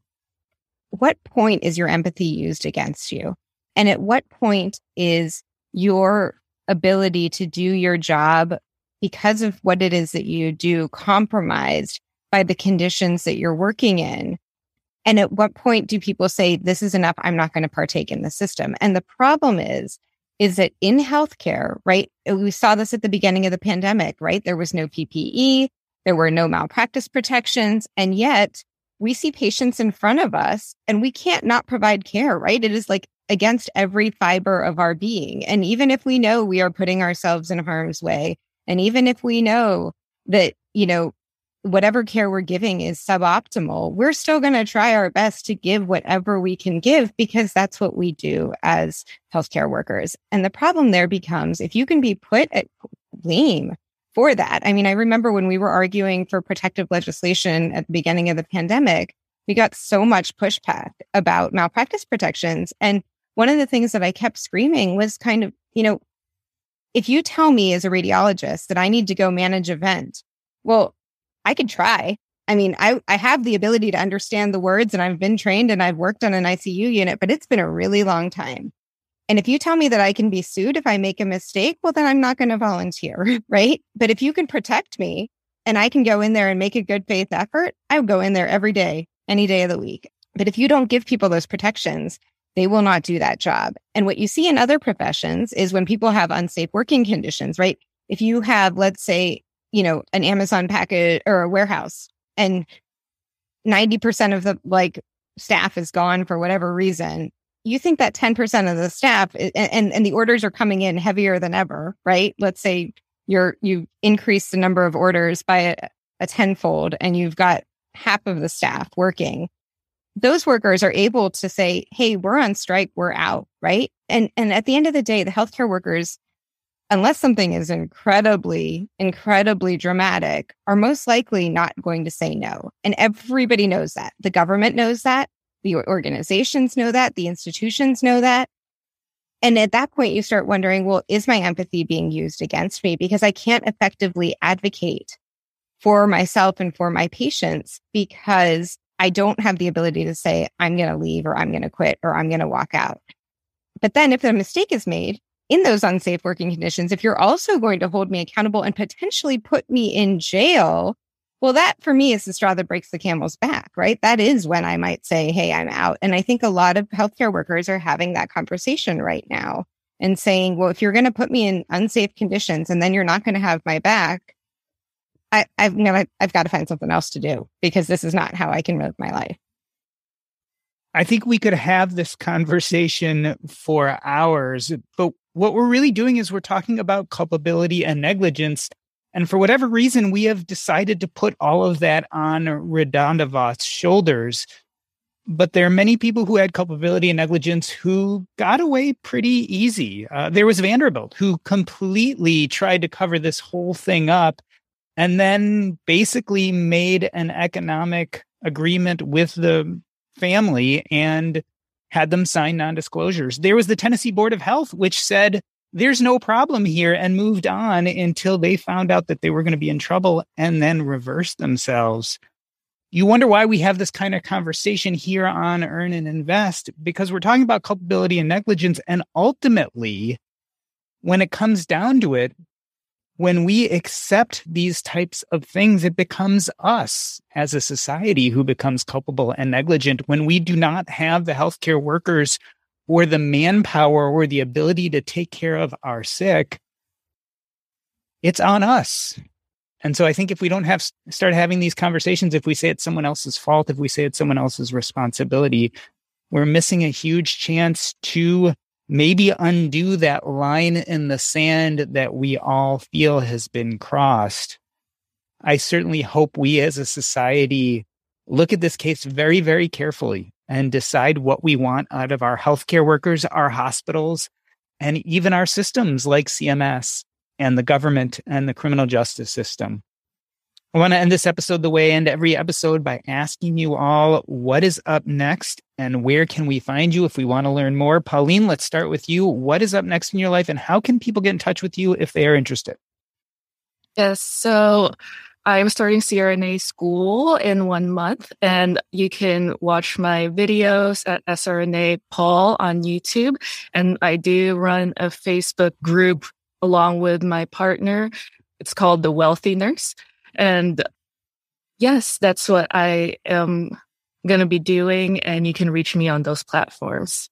what point is your empathy used against you? And at what point is your ability to do your job because of what it is that you do compromised by the conditions that you're working in? And at what point do people say, this is enough? I'm not going to partake in the system. And the problem is, is that in healthcare, right? We saw this at the beginning of the pandemic, right? There was no PPE. There were no malpractice protections. And yet we see patients in front of us and we can't not provide care, right? It is like against every fiber of our being. And even if we know we are putting ourselves in harm's way, and even if we know that, you know, whatever care we're giving is suboptimal, we're still going to try our best to give whatever we can give because that's what we do as healthcare workers. And the problem there becomes if you can be put at blame for that. I mean, I remember when we were arguing for protective legislation at the beginning of the pandemic, we got so much pushback about malpractice protections. And one of the things that I kept screaming was kind of, you know, if you tell me as a radiologist that I need to go manage event, well, I could try. I mean, I, I have the ability to understand the words and I've been trained and I've worked on an ICU unit, but it's been a really long time. And if you tell me that I can be sued if I make a mistake, well, then I'm not going to volunteer, <laughs> right? But if you can protect me and I can go in there and make a good faith effort, I would go in there every day, any day of the week. But if you don't give people those protections, they will not do that job. And what you see in other professions is when people have unsafe working conditions, right? If you have, let's say, you know, an Amazon package or a warehouse and 90% of the like staff is gone for whatever reason, you think that 10% of the staff and, and, and the orders are coming in heavier than ever, right? Let's say you're, you increase the number of orders by a, a tenfold and you've got half of the staff working those workers are able to say, Hey, we're on strike. We're out. Right. And, and at the end of the day, the healthcare workers, unless something is incredibly, incredibly dramatic, are most likely not going to say no. And everybody knows that. The government knows that. The organizations know that. The institutions know that. And at that point, you start wondering, well, is my empathy being used against me? Because I can't effectively advocate for myself and for my patients because I don't have the ability to say, I'm going to leave or I'm going to quit or I'm going to walk out. But then if a mistake is made in those unsafe working conditions, if you're also going to hold me accountable and potentially put me in jail, well, that for me is the straw that breaks the camel's back, right? That is when I might say, Hey, I'm out. And I think a lot of healthcare workers are having that conversation right now and saying, well, if you're going to put me in unsafe conditions and then you're not going to have my back, I, I've, you know, I, I've got to find something else to do because this is not how I can live my life. I think we could have this conversation for hours, but what we're really doing is we're talking about culpability and negligence. And for whatever reason, we have decided to put all of that on RaDonda shoulders. But there are many people who had culpability and negligence who got away pretty easy. Uh, there was Vanderbilt who completely tried to cover this whole thing up and then basically made an economic agreement with the family and had them sign non disclosures. There was the Tennessee Board of Health, which said there's no problem here and moved on until they found out that they were going to be in trouble and then reversed themselves. You wonder why we have this kind of conversation here on Earn and Invest because we're talking about culpability and negligence. And ultimately, when it comes down to it, when we accept these types of things, it becomes us as a society who becomes culpable and negligent when we do not have the healthcare workers or the manpower or the ability to take care of our sick. It's on us. And so I think if we don't have start having these conversations, if we say it's someone else's fault, if we say it's someone else's responsibility, we're missing a huge chance to maybe undo that line in the sand that we all feel has been crossed. I certainly hope we as a society look at this case very, very carefully and decide what we want out of our healthcare workers, our hospitals, and even our systems like CMS and the government and the criminal justice system. I want to end this episode the way I end every episode by asking you all what is up next and where can we find you if we want to learn more. Paulene, let's start with you. What is up next in your life and how can people get in touch with you if they are interested? Yes. So I'm starting CRNA school in one month, and you can watch my videos at SRNA Paul on YouTube. And I do run a Facebook group along with my partner. It's called The Wealthy Nurse. And yes, that's what I am going to be doing. And you can reach me on those platforms.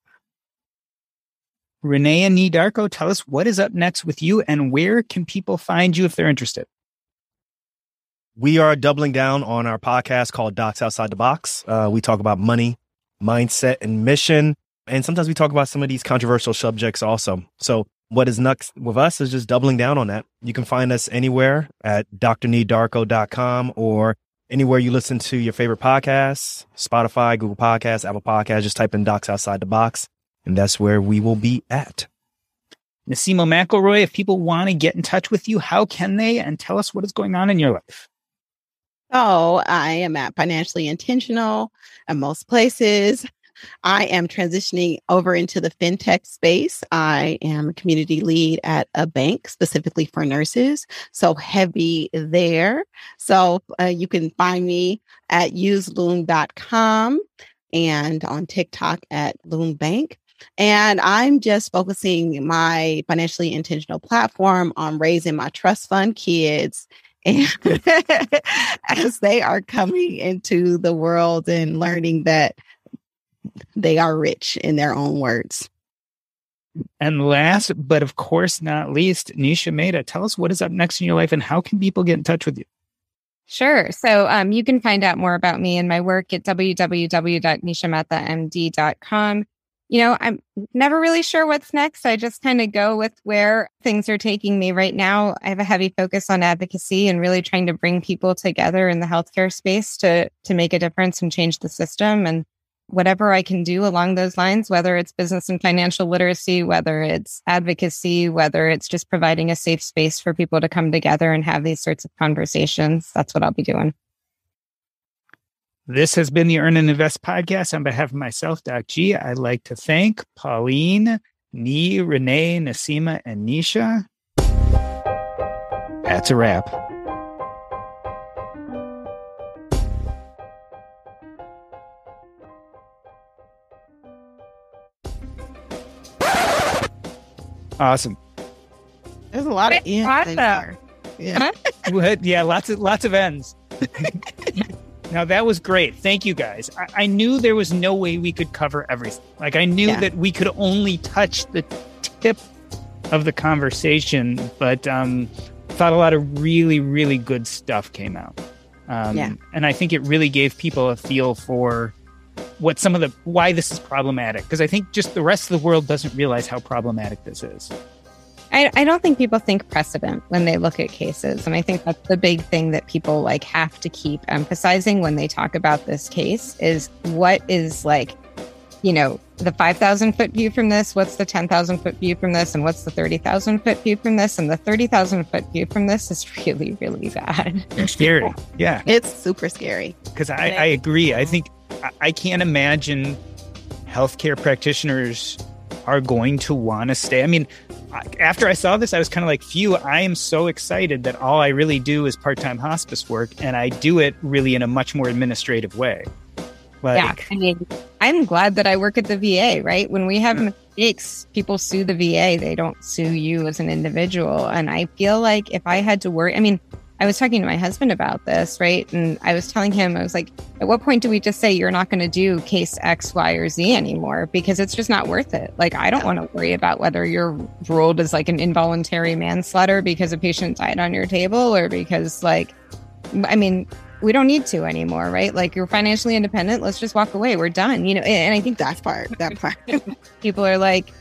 Renee and Nii Darko, tell us what is up next with you and where can people find you if they're interested? We are doubling down on our podcast called Docs Outside the Box. Uh, we talk about money, mindset, and mission. And sometimes we talk about some of these controversial subjects also. So what is next with us is just doubling down on that. You can find us anywhere at drneedarko.com or anywhere you listen to your favorite podcasts, Spotify, Google Podcasts, Apple Podcasts. Just type in Docs Outside the Box, and that's where we will be at. Naseema McElroy, if people want to get in touch with you, how can they? And tell us what is going on in your life. Oh, I am at Financially Intentional at most places. I am transitioning over into the fintech space. I am a community lead at a bank specifically for nurses. So heavy there. So uh, you can find me at useloom.com and on TikTok at Loom Bank. And I'm just focusing my financially intentional platform on raising my trust fund kids <laughs> and as they are coming into the world and learning that they are rich in their own words. And last, but of course not least, Nisha Mehta, tell us what is up next in your life and how can people get in touch with you? Sure. So um, you can find out more about me and my work at www.nishamehtamd.com. You know, I'm never really sure what's next. I just kind of go with where things are taking me right now. I have a heavy focus on advocacy and really trying to bring people together in the healthcare space to to make a difference and change the system. And whatever I can do along those lines, whether it's business and financial literacy, whether it's advocacy, whether it's just providing a safe space for people to come together and have these sorts of conversations. That's what I'll be doing. This has been the Earn and Invest podcast. On behalf of myself, Doc G, I'd like to thank Paulene, Nii, Renee, Naseema, and Nisha. That's a wrap. Awesome. There's a lot of ends. Awesome. in there. Yeah. Yeah, lots of lots of ends. <laughs> now that was great. Thank you guys. I, I knew there was no way we could cover everything. Like I knew Yeah. that we could only touch the tip of the conversation, but um, thought a lot of really, really good stuff came out. Um, Yeah. and I think it really gave people a feel for what some of the why this is problematic because I think just the rest of the world doesn't realize how problematic this is. I, I don't think people think precedent when they look at cases. And I think that's the big thing that people like have to keep emphasizing when they talk about this case is what is like, you know, the 5,000 foot view from this, what's the 10,000 foot view from this, and what's the 30,000 foot view from this. And the 30,000 foot view from this is <laughs> really, really bad. Scary. Yeah. It's super scary. because I, I agree. I uh-huh. think I, can't imagine healthcare practitioners are going to want to stay. I mean, after I saw this, I was kind of like, phew, I am so excited that all I really do is part time hospice work and I do it really in a much more administrative way. Like, yeah. I mean, I'm glad that I work at the VA, right? When we have mm. mistakes, people sue the VA. They don't sue you as an individual. And I feel like if I had to worry, I mean, I was talking to my husband about this, right? And I was telling him, I was like, at what point do we just say you're not going to do case X, Y, or Z anymore? Because it's just not worth it. Like, I don't want to worry about whether you're ruled as like an involuntary manslaughter because a patient died on your table or because, like, I mean, we don't need to anymore, right? Like, you're financially independent. Let's just walk away. We're done, you know? And I think That part. That part. <laughs> <laughs> people are like,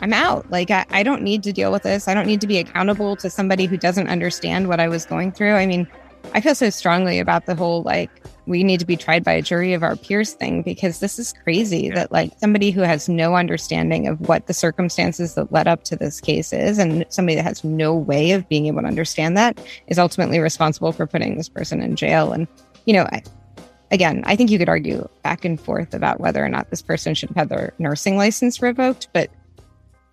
I'm out. Like, I, I don't need to deal with this. I don't need to be accountable to somebody who doesn't understand what I was going through. I mean, I feel so strongly about the whole like, we need to be tried by a jury of our peers thing because this is crazy that like somebody who has no understanding of what the circumstances that led up to this case is and somebody that has no way of being able to understand that is ultimately responsible for putting this person in jail. And, you know, I, again, I think you could argue back and forth about whether or not this person should have had their nursing license revoked, but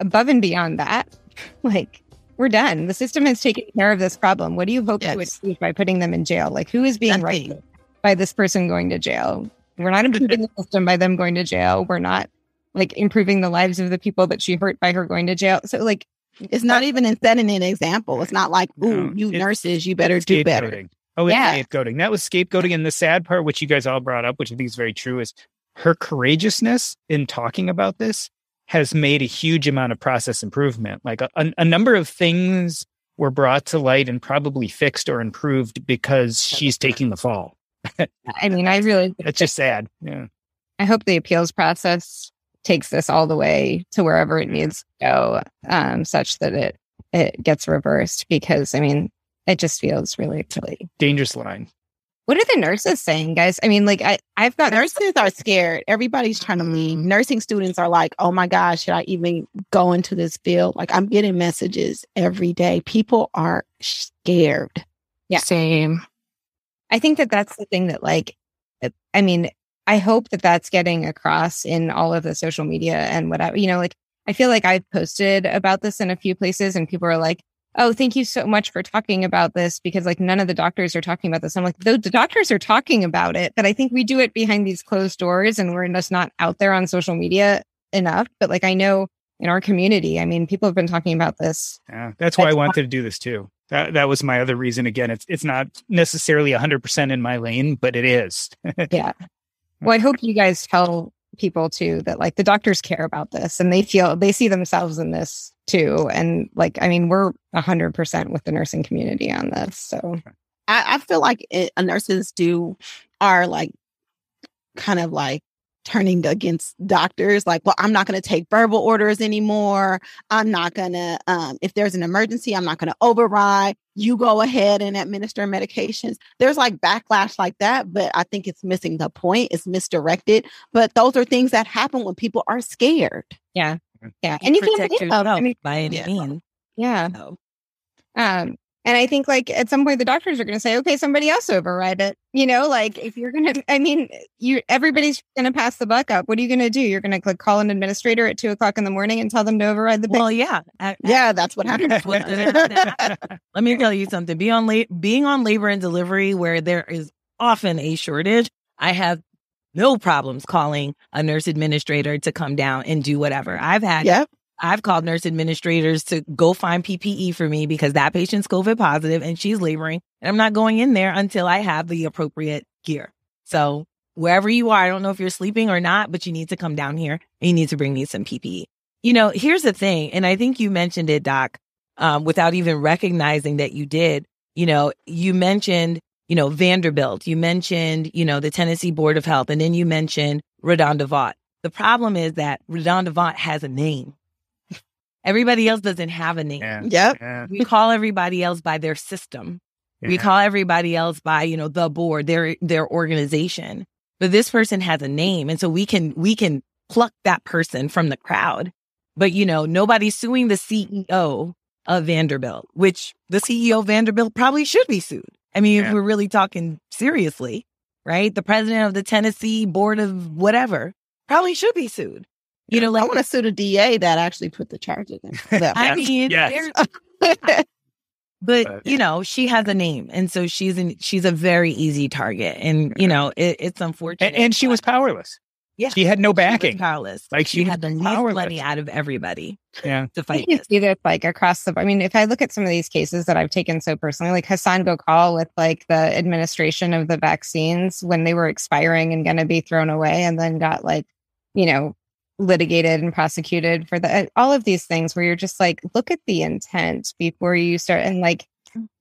above and beyond that, <laughs> like we're done. The system has taken care of this problem. What do you hope to achieve by putting them in jail? Like who is being Nothing. right by this person going to jail? We're not improving the system by them going to jail. We're not like improving the lives of the people that she hurt by her going to jail. So like It's not even in setting an example. It's not like, ooh, No, you it's nurses, you better do better. Oh, it's Yeah. scapegoating. That was scapegoating. And the sad part, which you guys all brought up, which I think is very true, is her courageousness in talking about this has made a huge amount of process improvement. Like a, a, number of things were brought to light and probably fixed or improved because she's taking the fall. I mean, I really <laughs> That's just sad. Yeah. I hope the appeals process takes this all the way to wherever it needs to go, um, such that it it gets reversed. Because I mean, it just feels really, really. Dangerous line. What are the nurses saying, guys? I mean, like I I've got Nurses are scared. Everybody's trying to leave. Nursing students are like, oh my gosh, should I even go into this field? Like, I'm getting messages every day. People are scared. Yeah. Same. I think that that's the thing that like, uh, I mean, I hope that that's getting across in all of the social media and whatever. You know, like I feel like I've posted about this in a few places, and people are like. Oh, thank you so much for talking about this because like none of the doctors are talking about this. I'm like, the, the doctors are talking about it, but I think we do it behind these closed doors and we're just not out there on social media enough. But like I know in our community, I mean, people have been talking about this. Yeah. That's why I wanted to do this too. That, that was my other reason. Again, it's, it's not necessarily 100% in my lane, but it is. <laughs> Yeah. Well, I hope you guys tell people too that like the doctors care about this and they feel they see themselves in this too. And like, I mean, we're a hundred percent with the nursing community on this. So I, I feel like it, nurses do are like kind of like turning against doctors like well i'm not going to take verbal orders anymore i'm not going to um, if there's an emergency i'm not going to override you go ahead and administer medications there's like backlash like that but i think it's missing the point it's misdirected but those are things that happen when people are scared yeah. Yeah. And you can't yourself I mean, by any yeah. means. yeah. So, Um, and I think like at some point the doctors are going to say, okay, somebody else override it. You know, like if you're going to, I mean, you, everybody's going to pass the buck up. What are you going to do? You're going to like call an administrator at two o'clock in the morning and tell them to override the well, yeah. I- I- yeah that's what happens <laughs> <laughs> Let me tell you something. Be on la- being on labor and delivery where there is often a shortage. I have no problems calling a nurse administrator to come down and do whatever. I've had yep I've called nurse administrators to go find PPE for me because that patient's COVID positive and she's laboring. And I'm not going in there until I have the appropriate gear. So wherever you are, I don't know if you're sleeping or not, but you need to come down here and you need to bring me some PPE. You know, here's the thing. And I think you mentioned it, Doc, um, without even recognizing that you did. You know, you mentioned, you know, Vanderbilt, you mentioned, you know, the Tennessee Board of Health, and then you mentioned RaDonda The problem is that RaDonda has a name. Everybody else doesn't have a name. Yeah. Yep. Yeah. We call everybody else by their system. We call everybody else by, you know, the board, their their organization. But this person has a name. And so we can we can pluck that person from the crowd. But you know, nobody's suing the CEO of Vanderbilt, which the CEO of Vanderbilt probably should be sued. I mean, Yeah. if we're really talking seriously, right? The president of the Tennessee Board of whatever probably should be sued. You know, I want to sue the DA that actually put the charges in. them. <laughs> I mean, Yes. <laughs> but But- you know, she has a name, and so she's an she's a very easy target, and you know, it, it's unfortunate. And, and she was powerless. Yeah. She had no she was backing. powerless. Like, she, she had the least money out of everybody Yeah. to fight you this. see this like across the. I mean, if I look at some of these cases that I've taken so personally, like Hasan Gokal with like the administration of the vaccines when they were expiring and going to be thrown away, and then got like, you know, litigated and prosecuted for the all of these things where you're just like, look at the intent before you start, and like,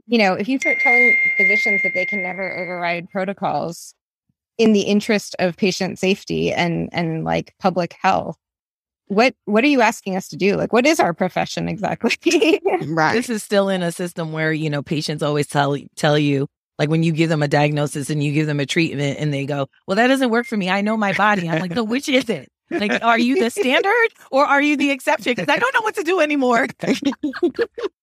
you know, if you start telling physicians that they can never override protocols in the interest of patient safety and and like public health what what are you asking us to do like what is our profession exactly <laughs> right. This is still in a system where you know patients always tell tell you. Like when you give them a diagnosis and you give them a treatment and they go, well, that doesn't work for me. I know my body. I'm like, so which is it? Like, are you the standard or are you the exception? Because I don't know what to do anymore. <laughs>